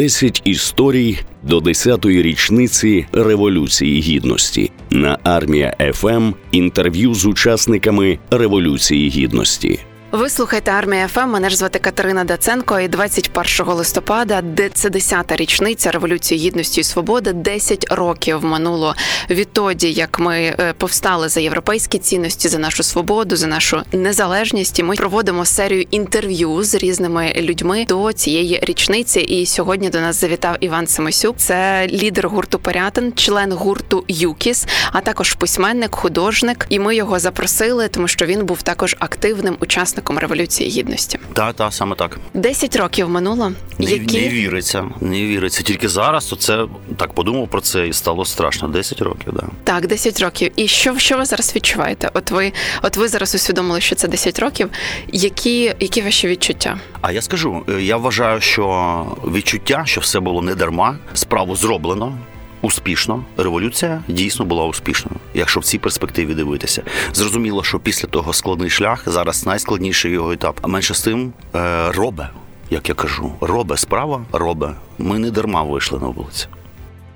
10 історій до 10-ї річниці Революції Гідності на армія ФМ інтерв'ю з учасниками Революції Гідності. Ви слухаєте армія ФМ. Мене ж звати Катерина Даценко. І 21 листопада, де це 10-та річниця революції гідності і свободи. 10 років минуло відтоді, як ми е, повстали за європейські цінності, за нашу свободу, за нашу незалежність. І Ми проводимо серію інтерв'ю з різними людьми до цієї річниці. І сьогодні до нас завітав Іван Семесюк. Це лідер гурту Порятин, член гурту ЮКІС, а також письменник, художник. І ми його запросили, тому що він був також активним учасником учасником революції гідності. Так, так, саме так. Десять років минуло. Не, які... не віриться, не віриться. Тільки зараз то це так подумав про це і стало страшно. Десять років, да. Так, десять років. І що що ви зараз відчуваєте? От ви, от ви зараз усвідомили, що це 10 років. Які, які ваші відчуття? А я скажу, е, я вважаю, що відчуття, що все було не дарма, справу зроблено успішно. Революція дійсно була успішною, якщо в цій перспективі дивитися. Зрозуміло, що після того складний шлях зараз найскладніший його етап. А менше з тим е, робе, як я кажу, робе справа, робе. Ми не дарма вийшли на вулицю.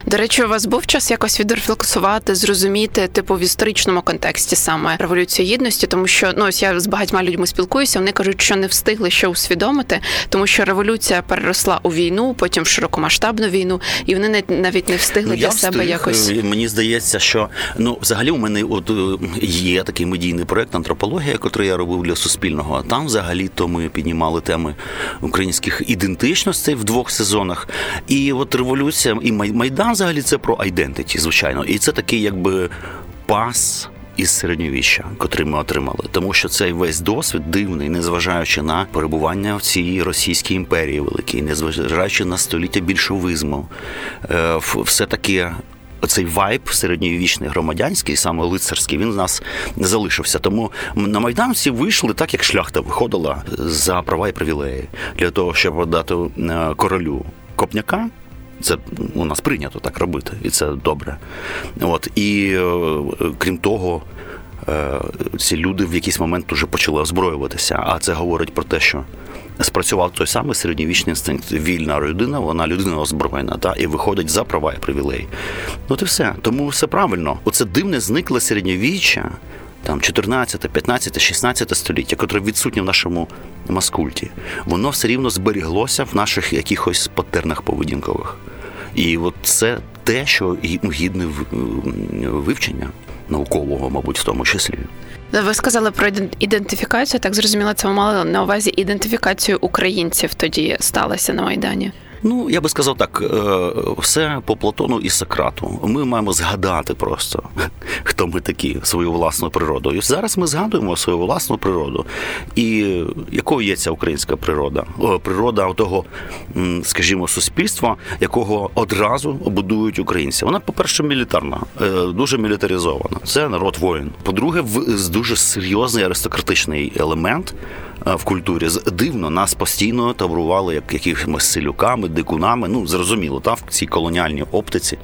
До речі, у вас був час якось відрефлексувати, зрозуміти, типу в історичному контексті саме революцію гідності, тому що ну ось я з багатьма людьми спілкуюся. Вони кажуть, що не встигли ще усвідомити, тому що революція переросла у війну, потім в широкомасштабну війну, і вони навіть не встигли ну, для встиг. себе якось. Мені здається, що ну взагалі у мене от е, є такий медійний проект антропологія, який я робив для суспільного. Там взагалі то ми піднімали теми українських ідентичностей в двох сезонах. І от революція і майдан взагалі це про айдентиті, звичайно, і це такий, якби пас. Із середньовіччя, котрий ми отримали, тому що цей весь досвід дивний, незважаючи на перебування в цій російській імперії великій, незважаючи на століття більшовизму, е, все таки цей вайб середньовічний громадянський, саме лицарський, він в нас не залишився. Тому на Майдан всі вийшли так, як шляхта виходила за права і привілеї для того, щоб дати е, королю копняка. Це у нас прийнято так робити, і це добре. От І е, крім того, е, ці люди в якийсь момент вже почали озброюватися. А це говорить про те, що спрацював той самий середньовічний інстинкт. Вільна людина, вона людина озброєна, та, і виходить за права і привілеї. От і все. Тому все правильно. Оце дивне зникле середньовіччя там 14, 15, 16 століття, котре відсутнє в нашому маскульті, воно все рівно зберіглося в наших якихось патернах поведінкових. І от це те, що гідне вивчення наукового, мабуть, в тому числі. Ви сказали про ідентифікацію. Так зрозуміло, це ви мали на увазі ідентифікацію українців тоді сталося на майдані. Ну, я би сказав так, е, все по Платону і Сократу. Ми маємо згадати просто, хто ми такі, свою власну природу. І зараз ми згадуємо свою власну природу. І якою є ця українська природа? Природа того, скажімо, суспільства, якого одразу будують українці. Вона, по-перше, мілітарна, е, дуже мілітаризована. Це народ воїн. По-друге, дуже серйозний аристократичний елемент в культурі. Дивно, нас постійно таврували як якимись селюками, дикунами. Ну, зрозуміло, та в цій колоніальній оптиці,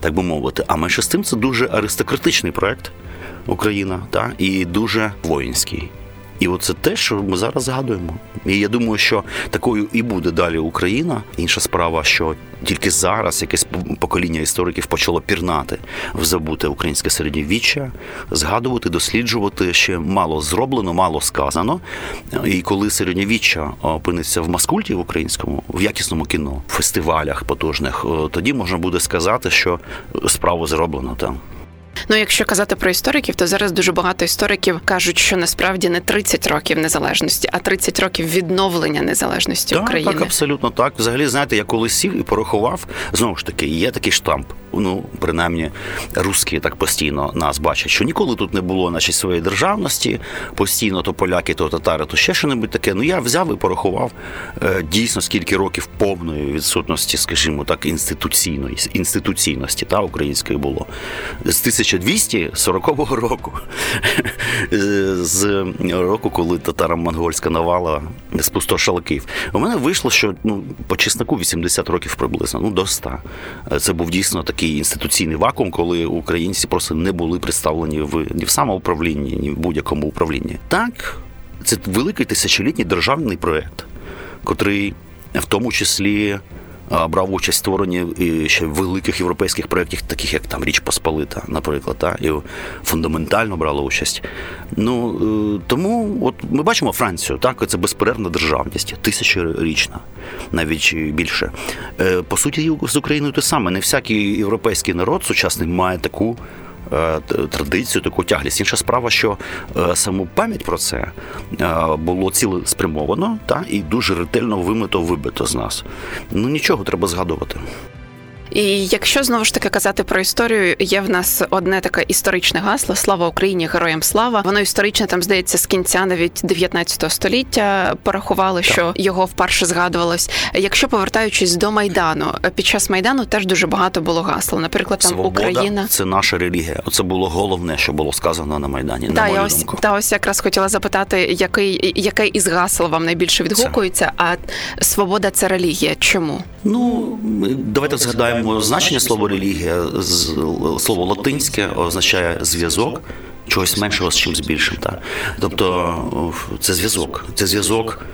так би мовити. А менше з тим це дуже аристократичний проект Україна, та і дуже воїнський. І оце те, що ми зараз згадуємо. І я думаю, що такою і буде далі Україна. Інша справа, що тільки зараз якесь покоління істориків почало пірнати в забуте українське середньовіччя, згадувати, досліджувати ще мало зроблено, мало сказано. І коли середньовіччя опиниться в маскульті в українському, в якісному кіно, в фестивалях потужних, тоді можна буде сказати, що справу зроблено там. Ну, якщо казати про істориків, то зараз дуже багато істориків кажуть, що насправді не 30 років незалежності, а 30 років відновлення незалежності так, України. Так, абсолютно так. Взагалі, знаєте, я коли сів і порахував, знову ж таки, є такий штамп. Ну, принаймні, русські так постійно нас бачать, що ніколи тут не було значить, своєї державності, постійно то поляки, то татари, то ще що-небудь таке. Ну я взяв і порахував е, дійсно скільки років повної відсутності, скажімо так, інституційної інституційності та української було з 1240 року, з року, коли татаро-монгольська навала спустошила Київ. У мене вийшло, що ну, по чесноку 80 років приблизно, ну до 100. Це був дійсно такий інституційний вакуум, коли українці просто не були представлені в ні в самоуправлінні, ні в будь-якому управлінні. Так, це великий тисячолітній державний проект, котрий в тому числі брав участь в створенні ще великих європейських проєктів, таких як там Річ Посполита, наприклад, та, і фундаментально брала участь. Ну тому, от ми бачимо Францію, так це безперервна державність, тисячорічна, навіть більше. По суті, з Україною те саме. Не всякий європейський народ сучасний має таку. Е, традицію, таку тяглість. Інша справа, що е, саму пам'ять про це е, було цілеспрямовано та і дуже ретельно вимито вибито з нас. Ну нічого треба згадувати. І якщо знову ж таки казати про історію, є в нас одне таке історичне гасло Слава Україні, героям слава. Воно історичне там здається з кінця навіть 19 століття. Порахували, так. що його вперше згадувалось. Якщо повертаючись до майдану, під час майдану теж дуже багато було гасл. Наприклад, там Свобода Україна це наша релігія. Це було головне, що було сказано на майдані. Та, на мою я ось думку. та ось якраз хотіла запитати, який яке із гасел вам найбільше відгукується? Це. А свобода це релігія. Чому? Ну давайте згадаємо значення слова релігія. Слово латинське означає зв'язок. Чогось меншого з чимось більшим. Так? Тобто це зв'язок. Це зв'язок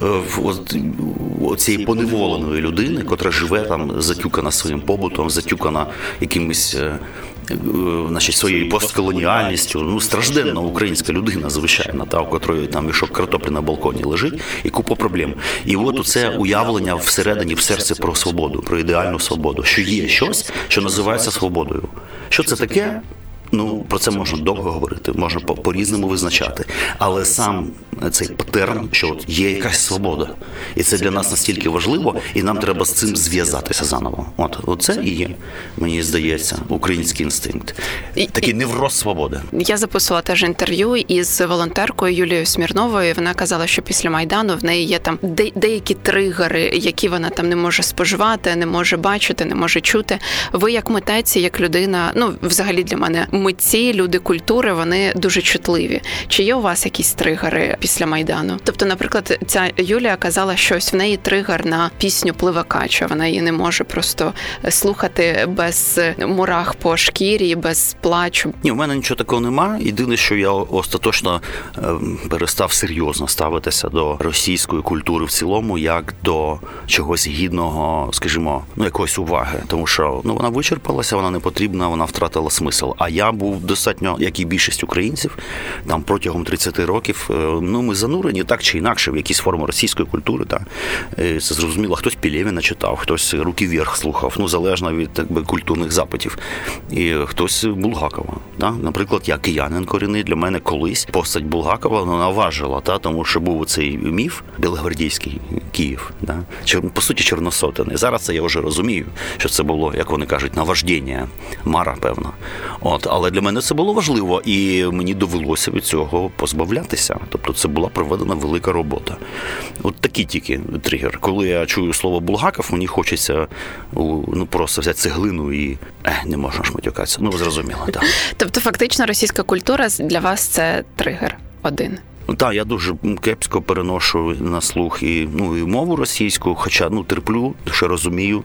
в цієї поневоленої людини, котра живе там, затюкана своїм побутом, затюкана якимись е, е, значить, своєю постколоніальністю. Ну, стражденна українська людина, звичайно, та, у котрої там мішок картоплі на балконі лежить, і купа проблем. І от це уявлення всередині, в серці про свободу, про ідеальну свободу, що є щось, що називається свободою. Що це таке? Ну про це можна довго говорити, можна по різному визначати, але сам цей патерн, що от є якась свобода, і це для нас настільки важливо, і нам треба з цим зв'язатися заново. От оце і є, мені здається, український інстинкт. Такий невроз свободи. Я записувала теж інтерв'ю із волонтеркою Юлією Смірновою. Вона казала, що після майдану в неї є там де- деякі тригери, які вона там не може споживати, не може бачити, не може чути. Ви як митець, як людина, ну взагалі для мене митці, люди культури, вони дуже чутливі. Чи є у вас якісь тригери після майдану? Тобто, наприклад, ця Юлія казала, що ось в неї тригер на пісню Пливакача. Вона її не може просто слухати без мурах по шкірі, без плачу. Ні, в мене нічого такого нема. Єдине, що я остаточно ем, перестав серйозно ставитися до російської культури в цілому, як до чогось гідного, скажімо, ну якоїсь уваги, тому що ну вона вичерпалася, вона не потрібна, вона втратила смисл. А я був достатньо, як і більшість українців, там протягом 30 років. Е, ну ми занурені так чи інакше в якісь форми російської культури. Та е, це зрозуміло. Хтось Пілєвіна читав, хтось руки вверх слухав, ну залежно від так би культурних запитів, і хтось Булгакова. Та? Наприклад, я киянин корінний для мене колись постать Булгакова вона важила, та тому що був цей міф Білогвардійський Київ, та? по суті, чорносотений. Зараз це я вже розумію, що це було, як вони кажуть, наваждення, мара, певно. От, але для мене це було важливо, і мені довелося від цього позбавлятися. Тобто, це була проведена велика робота. От такий тільки тригер. Коли я чую слово Булгаков, мені хочеться ну просто взяти цеглину і е, не можна ж матюкатися. Ну зрозуміло, так. Тобто, фактично, російська культура для вас це тригер один. Ну, так, я дуже кепсько переношу на слух і ну і мову російську, хоча ну терплю, що розумію,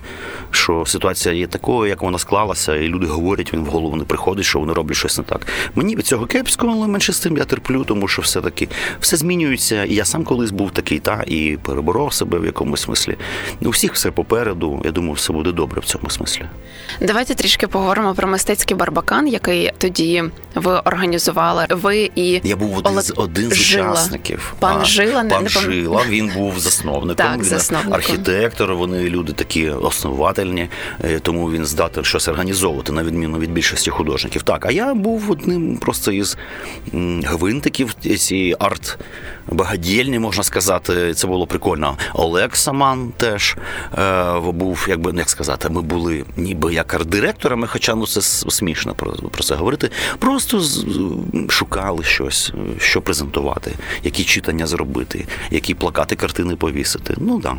що ситуація є такою, як вона склалася, і люди говорять, він в голову не приходить, що вони роблять щось не так. Мені від цього кепсько, але менше з тим я терплю, тому що все-таки все змінюється. І я сам колись був такий, та і переборов себе в якомусь смислі. У всіх все попереду. Я думаю, все буде добре в цьому смислі. Давайте трішки поговоримо про мистецький барбакан, який тоді ви організували. Ви і я був один з один з учасників. Пан а, Жила пан не Жила. Він був засновником. Так, він засновником. архітектор. Вони люди такі основательні, е, тому він здатен щось організовувати на відміну від більшості художників. Так, а я був одним просто із гвинтиків цієї арт багадільні, можна сказати. Це було прикольно. Олег Саман теж е, був, якби як сказати, ми були ніби як арт-директорами, хоча ну це смішно про, про це говорити. Просто шукали щось, що презентувати, які читання зробити, які плакати, картини повісити. Ну да.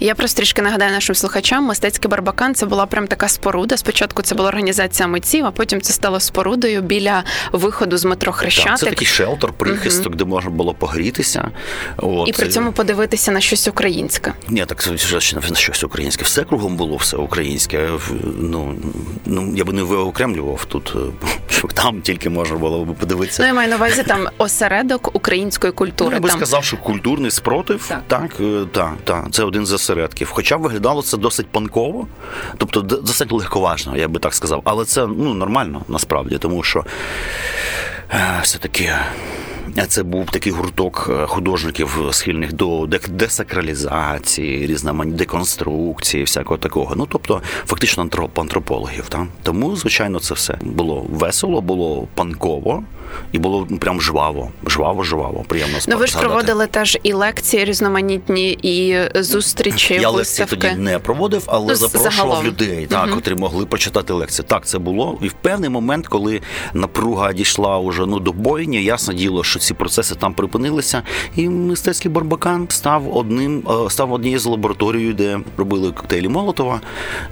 Я просто трішки нагадаю нашим слухачам, мистецький барбакан це була прям така споруда. Спочатку це була організація митців, а потім це стало спорудою біля виходу з метро Хрещатик. Так, Це такий шелтер, прихисток, угу. де можна було погрітися. От. І при цьому подивитися на щось українське. Ні, так на щось українське. Все кругом було все українське. Ну ну я би не виокремлював тут. Е, майданчик. Там тільки можна було би подивитися. Ну, я маю на увазі там осередок української культури. Ну, я би там. сказав, що культурний спротив, Так. так, так, так, так, це один з осередків. Хоча виглядало це досить панково, тобто досить легковажно, я би так сказав. Але це ну, нормально насправді, тому що е, все-таки. е, Це був такий гурток е, художників, схильних до десакралізації, різноманітної деконструкції, всякого такого. Ну тобто, фактично антроп- антропологів. Та? Тому, звичайно, це все було весело, було панково і було ну, прям жваво, жваво, жваво. Приємно Ну ви ж згадати. проводили теж і лекції різноманітні, і зустрічі, Я лекції тоді не проводив, але Ну, запрошував загалом. людей, так, Мгм. котрі могли почитати лекції. Так, це було. І в певний момент, коли напруга дійшла уже ну, до бойня, ясно діло, що ці процеси там припинилися. І мистецький Барбакан став одним, е, став однією з лабораторій, де робили коктейлі Молотова,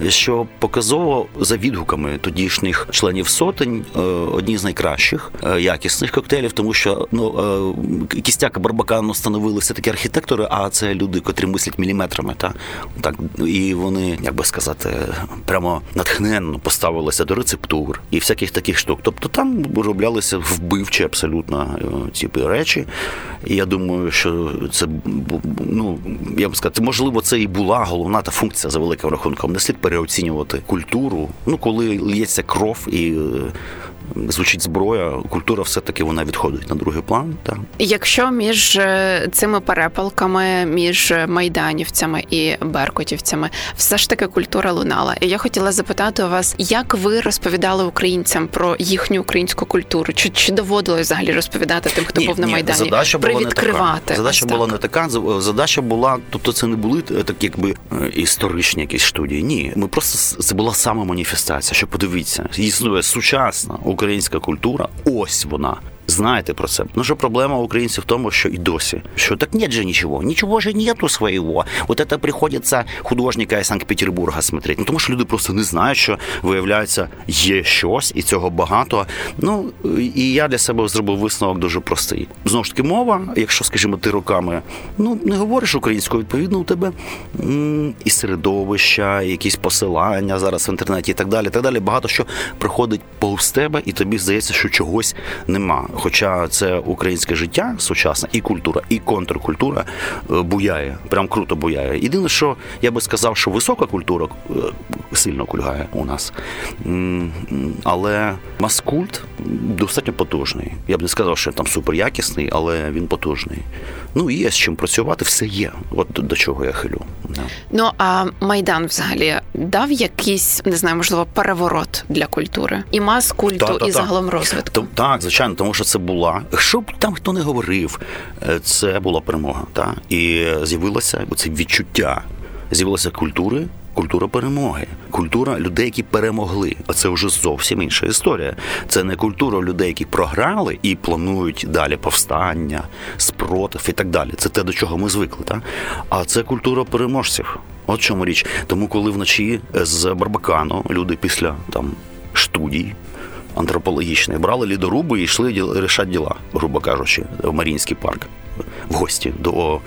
що показово за відгуками тодішніх членів сотень е, одні з найкращих е, якісних коктейлів, тому що ну е, кістяка Барбакану становили все таки архітектори, а це люди, котрі мислять міліметрами. Та так і вони, як би сказати, прямо натхненно поставилися до рецептур і всяких таких штук. Тобто там вироблялися вбивчі абсолютно е, ці речі. І я думаю, що це ну я б сказати, можливо, це і була головна та функція за великим рахунком. Не слід переоцінювати культуру. Ну, коли лється кров і. Е, Звучить зброя, культура все-таки вона відходить на другий план. Так. Якщо між е, цими перепалками, між майданівцями і беркутівцями, все ж таки культура лунала. І я хотіла запитати у вас, як ви розповідали українцям про їхню українську культуру? Чи, чи доводилось взагалі розповідати тим, хто був на майдані? Задача була не така. Задача була так? не така. Задача була, тобто це не були е, такі, якби е, історичні якісь студії. Ні, ми просто це була саме маніфестація. Що подивіться, існує сучасна українська культура. Ось вона. Знаєте про це. Ну що проблема українців в тому, що і досі, що так нет же нічого, нічого же нету своєго. От це приходиться художника із Санкт-Петербурга смотреть. Ну тому що люди просто не знають, що виявляється, є щось, і цього багато. Ну і я для себе зробив висновок дуже простий. Знову ж таки, мова, якщо, скажімо, ти роками ну не говориш українською, відповідно, у тебе і середовища, і якісь посилання зараз в інтернеті, і так далі. і Так далі. Багато що приходить повз тебе, і тобі здається, що чогось нема. Хоча це українське життя сучасне, і культура, і контркультура е, буяє, прям круто буяє. Єдине, що я би сказав, що висока культура е, сильно кульгає у нас. Але маскульт достатньо потужний. Я б не сказав, що там суперякісний, але він потужний. Ну, і є з чим працювати, все є. От до- чого я хилю. Да. Ну а майдан взагалі дав якийсь не знаю, можливо, переворот для культури і мас культу, Та-та-та. і загалом розвитку. Так, звичайно, тому що це була. Що б там хто не говорив, е, це була перемога. Та? І з'явилося це відчуття. З'явилася культури. Культура перемоги, культура людей, які перемогли. А це вже зовсім інша історія. Це не культура людей, які програли і планують далі повстання, спротив і так далі. Це те, до чого ми звикли. Та? А це культура переможців. От чому річ. Тому, коли вночі з Барбакану люди після там студій антропологічний. Брали лідоруби і йшли рішати діла, грубо кажучи, в Марінський парк. В гості до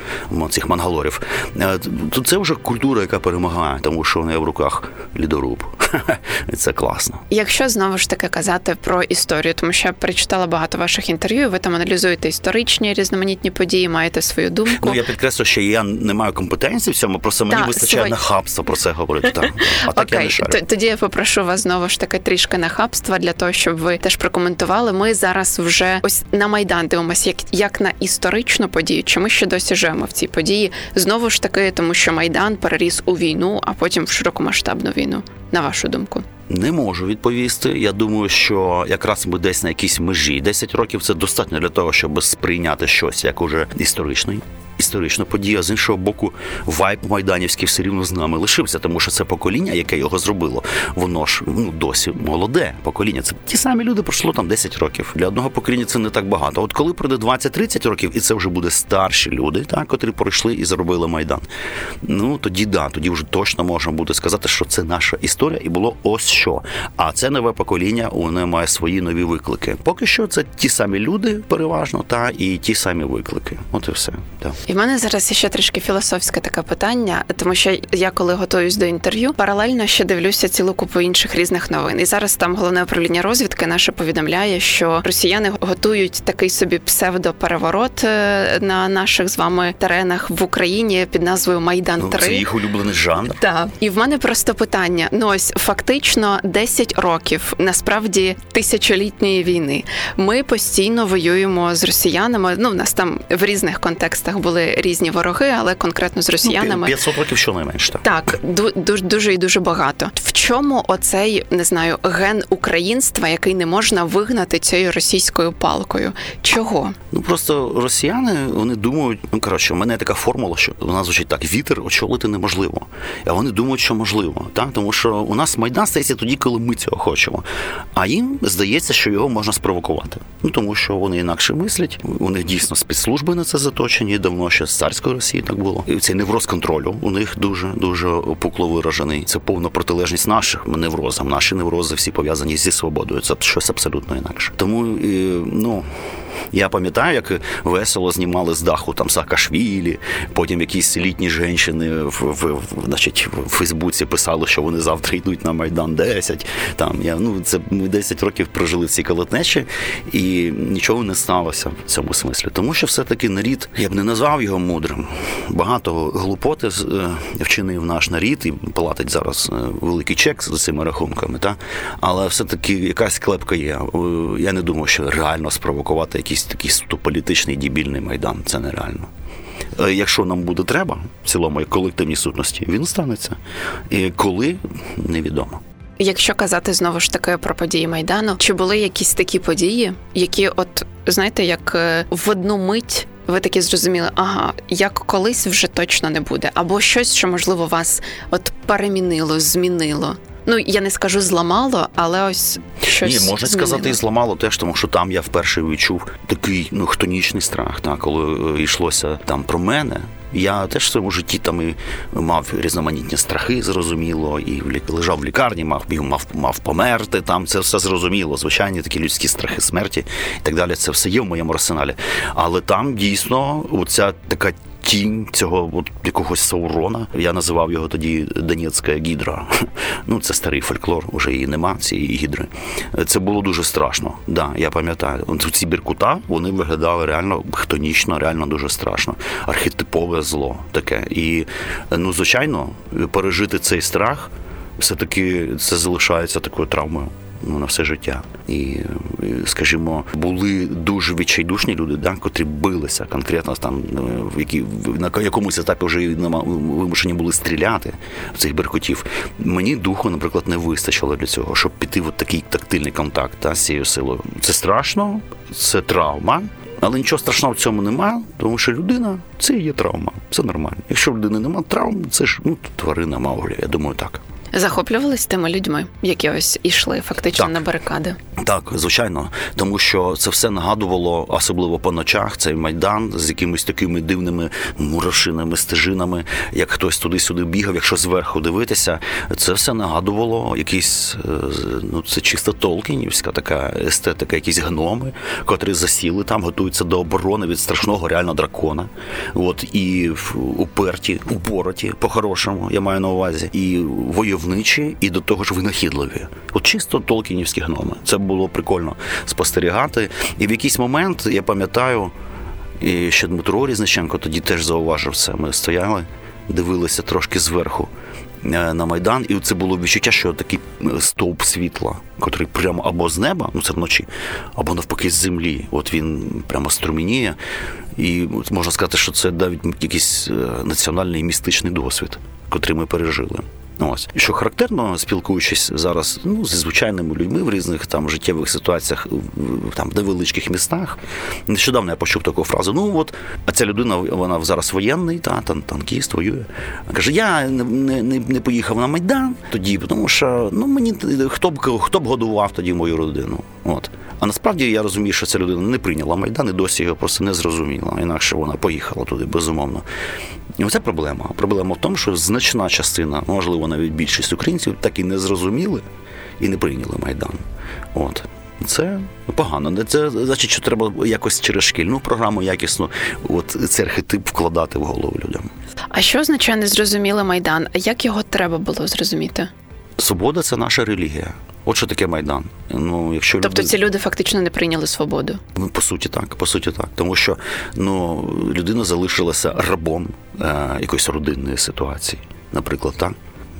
цих мангалорів. Е, То це вже культура, яка перемагає, тому що вони в руках лідоруб. Це класно. Якщо знову ж таки казати про історію, тому що я перечитала багато ваших інтерв'ю, ви там аналізуєте історичні різноманітні події, маєте свою думку. Ну я підкреслю, що я не маю компетенції в цьому, просто мені Так, вистачає свої. нахабства про це говорити. Так. А так я не тоді я попрошу вас знову ж таки трішки нахабства для того, щоб ви теж прокоментували. Ми зараз вже ось на майдан дивимося, як, як на історичну подію. Чи ми ще досі живемо в цій події? Знову ж таки, тому що майдан переріс у війну, а потім в широкомасштабну війну. На вашу думку, Не можу відповісти. Я думаю, що якраз ми десь на якійсь межі. 10 років це достатньо для того, щоб сприйняти щось як уже історичний. Історична подія з іншого боку, вайб майданівський все рівно з нами лишився, тому що це покоління, яке його зробило, воно ж ну досі молоде покоління. Це ті самі люди пройшло там 10 років. Для одного покоління це не так багато. От коли пройде 20-30 років, і це вже буде старші люди, так, котрі пройшли і зробили майдан. Ну тоді да, тоді вже точно можна буде сказати, що це наша історія, і було ось що. А це нове покоління, воно має свої нові виклики. Поки що це ті самі люди, переважно, та і ті самі виклики. От і все. Так. Мене зараз ще трішки філософське таке питання, тому що я коли готуюсь до інтерв'ю, паралельно ще дивлюся цілу купу інших різних новин. І зараз там головне управління розвідки наше повідомляє, що росіяни готують такий собі псевдопереворот е, на наших з вами теренах в Україні під назвою Майдан 3 Ну, Це їх улюблений жанр. Так. і в мене просто питання: ну ось фактично 10 років насправді тисячолітньої війни. Ми постійно воюємо з росіянами. Ну, в нас там в різних контекстах були різні вороги, але конкретно з росіянами. Ну, 500 років щонайменше. Так. Так, дуже дуже і дуже багато. В чому оцей не знаю ген українства, який не можна вигнати цією російською палкою? Чого? Ну просто росіяни вони думають, ну коротше, у мене така формула, що вона звучить так: вітер очолити неможливо. А вони думають, що можливо, так тому що у нас майдан стається тоді, коли ми цього хочемо. А їм здається, що його можна спровокувати. Ну тому що вони інакше мислять. У них дійсно спецслужби на це заточені. Давно ще з царської Росії так було. І цей невроз контролю у них дуже дуже опукло виражений. Це повна протилежність наших неврозам. Наші неврози всі пов'язані зі свободою. Це щось абсолютно інакше. Тому ну. Я пам'ятаю, як весело знімали з даху там Саакашвілі, потім якісь літні жінки в, в, значить, в Фейсбуці писали, що вони завтра йдуть на Майдан 10. Там я ну це ми 10 років прожили в цій колотнечі, і нічого не сталося в цьому смислі. Тому що все-таки нарід, я б не назвав його мудрим. Багато глупоти е, вчинив наш нарід і платить зараз е, великий чек за цими рахунками. Та? Але все-таки якась клепка є. Е, я не думаю, що реально спровокувати якийсь такий суто політичний дібільний майдан. Це нереально. Якщо нам буде треба в цілому як колективній сутності, він станеться. І коли невідомо. Якщо казати знову ж таки про події майдану, чи були якісь такі події, які, от знаєте, як в одну мить ви такі зрозуміли, ага, як колись вже точно не буде, або щось, що можливо вас от перемінило, змінило. Ну, я не скажу зламало, але ось щось Ні, можна змінило. сказати, і зламало теж, тому що там я вперше відчув такий ну хтонічний страх, так, коли е, йшлося там про мене. Я теж в своєму житті там і мав різноманітні страхи, зрозуміло, і лежав в лікарні, мав мав, мав померти. Там це все зрозуміло. Звичайні такі людські страхи смерті і так далі. Це все є в моєму арсеналі. Але там дійсно оця така. Тінь цього от якогось Саурона. Я називав його тоді Донецька гідра. Ну, це старий фольклор, вже її нема, цієї гідри. Це було дуже страшно. Да, я пам'ятаю. Ці біркута вони виглядали реально хтонічно, реально дуже страшно. Архетипове зло таке. І, ну, звичайно, пережити цей страх все-таки це залишається такою травмою ну, на все життя. І, скажімо, були дуже відчайдушні люди, да, котрі билися конкретно там, в які на якомусь етапі вже вимушені були стріляти в цих беркутів. Мені духу, наприклад, не вистачило для цього, щоб піти в такий тактильний контакт та, з цією силою. Це страшно, це травма. Але нічого страшного в цьому нема, тому що людина це є травма. Це нормально. Якщо людини нема травм, це ж ну тварина Мауглі, я думаю, так. Захоплювались тими людьми, які ось ішли фактично так. на барикади. Так, звичайно, тому що це все нагадувало, особливо по ночах, цей майдан з якимись такими дивними мурашинами, стежинами. Як хтось туди-сюди бігав, якщо зверху дивитися, це все нагадувало якісь ну це чисто толкінівська така естетика, якісь гноми, котрі засіли там, готуються до оборони від страшного реально дракона. От і уперті, упороті, по-хорошому, я маю на увазі, і войовничі, і до того ж винахідливі. От чисто толкінівські гноми. Це було прикольно спостерігати. І в якийсь момент я пам'ятаю, і ще Дмитро Різниченко тоді теж зауважив це. Ми стояли, дивилися трошки зверху на Майдан, і це було відчуття, що такий стовп світла, котрий прямо або з неба, ну це вночі, або навпаки з землі. От він прямо струмініє. І можна сказати, що це навіть якийсь національний містичний досвід, котрий ми пережили. Ось що характерно, спілкуючись зараз ну, зі звичайними людьми в різних там життєвих ситуаціях, там в невеличких містах. Нещодавно я почув таку фразу: ну от, а ця людина, вона зараз воєнний, та тан, танкіст воює. Каже: я не не, не поїхав на Майдан тоді, тому що ну мені хто б хто б годував тоді мою родину. От. А насправді я розумію, що ця людина не прийняла Майдан і досі його просто не зрозуміла. Інакше вона поїхала туди, безумовно. І оце проблема. Проблема в тому, що значна частина, можливо, навіть більшість українців так і не зрозуміли і не прийняли Майдан. От. Це погано. Це значить, що треба якось через шкільну програму якісно от цей архетип вкладати в голову людям. А що означає незрозумілий майдан? Як його треба було зрозуміти? Свобода це наша релігія. От що таке майдан. Ну, якщо тобто люди... ці люди фактично не прийняли свободу. Ну, по суті, так, по суті, так. Тому що ну, людина залишилася рабом е, якоїсь родинної ситуації, наприклад, так.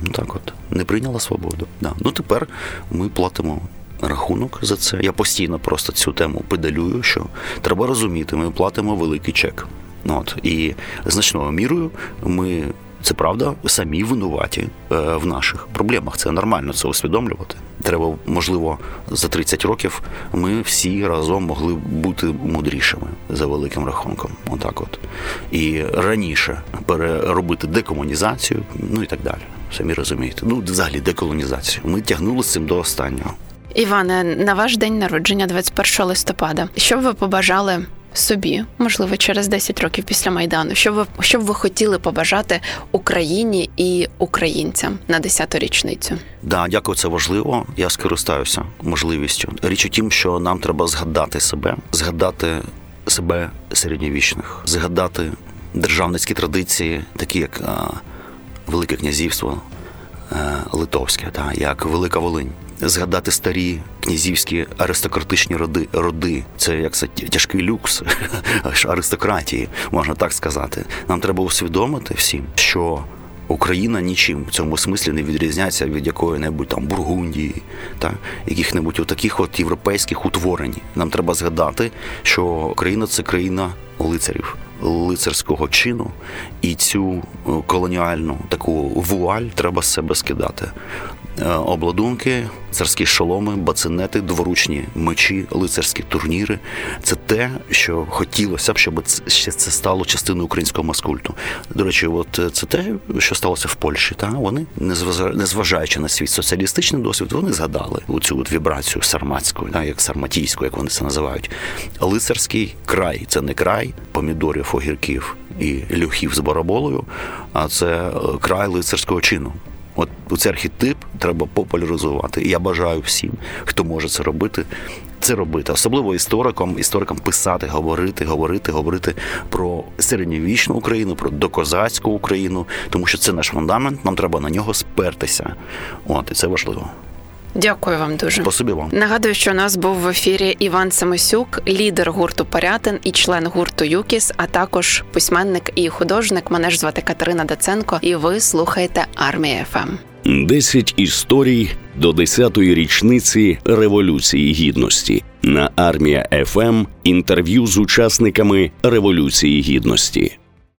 Ну так, от не прийняла свободу. Да. Ну тепер ми платимо. Рахунок за це. Я постійно просто цю тему педалюю, що треба розуміти, ми платимо великий чек. От І значною мірою ми це правда, самі винуваті е, в наших проблемах. Це нормально це усвідомлювати. Треба, можливо, за 30 років ми всі разом могли бути мудрішими за великим рахунком. Отак, от і раніше переробити декомунізацію, ну і так далі. Самі розумієте. Ну, взагалі, деколонізацію. Ми тягнули з цим до останнього. Іване, на ваш день народження, 21 листопада, що б ви побажали собі, можливо, через 10 років після майдану, що ви що б ви хотіли побажати Україні і українцям на 10-ту річницю? Да, дякую, це важливо. Я скористаюся можливістю. Річ у тім, що нам треба згадати себе, згадати себе середньовічних, згадати державницькі традиції, такі як Велике Князівство а, Литовське, та як Велика Волинь згадати старі князівські аристократичні роди. роди. Це як це тяжкий люкс аристократії, можна так сказати. Нам треба усвідомити всім, що. Україна нічим в цьому смислі не відрізняється від якої-небудь там Бургундії, та яких-небудь таких от європейських утворень. Нам треба згадати, що Україна це країна лицарів, лицарського чину, і цю е, колоніальну таку вуаль треба з себе скидати. Е, обладунки, царські шоломи, бацинети, дворучні мечі, лицарські турніри це те, що хотілося б, щоб ще це стало частиною українського маскульту. До речі, от е, це те, що сталося в Польщі. Та вони незважаючи на свій соціалістичний досвід, вони згадали цю от вібрацію сарматську, як сарматійську, як вони це називають. Лицарський край це не край помідорів, огірків і люхів з бараболою, а це е, край лицарського чину. От цей архетип треба популяризувати. І я бажаю всім, хто може це робити, це робити, особливо історикам, історикам писати, говорити, говорити, говорити про середньовічну Україну, про докозацьку Україну, тому що це наш фундамент. Нам треба на нього спертися. От і це важливо. Дякую вам дуже. Спасибі вам. Нагадую, що у нас був в ефірі Іван Семесюк, лідер гурту Порятин і член гурту Юкіс, а також письменник і художник. Мене ж звати Катерина Даценко, і ви слухаєте Армія ФМ. Десять історій до десятої річниці Революції Гідності на армія ФМ. Інтерв'ю з учасниками Революції Гідності.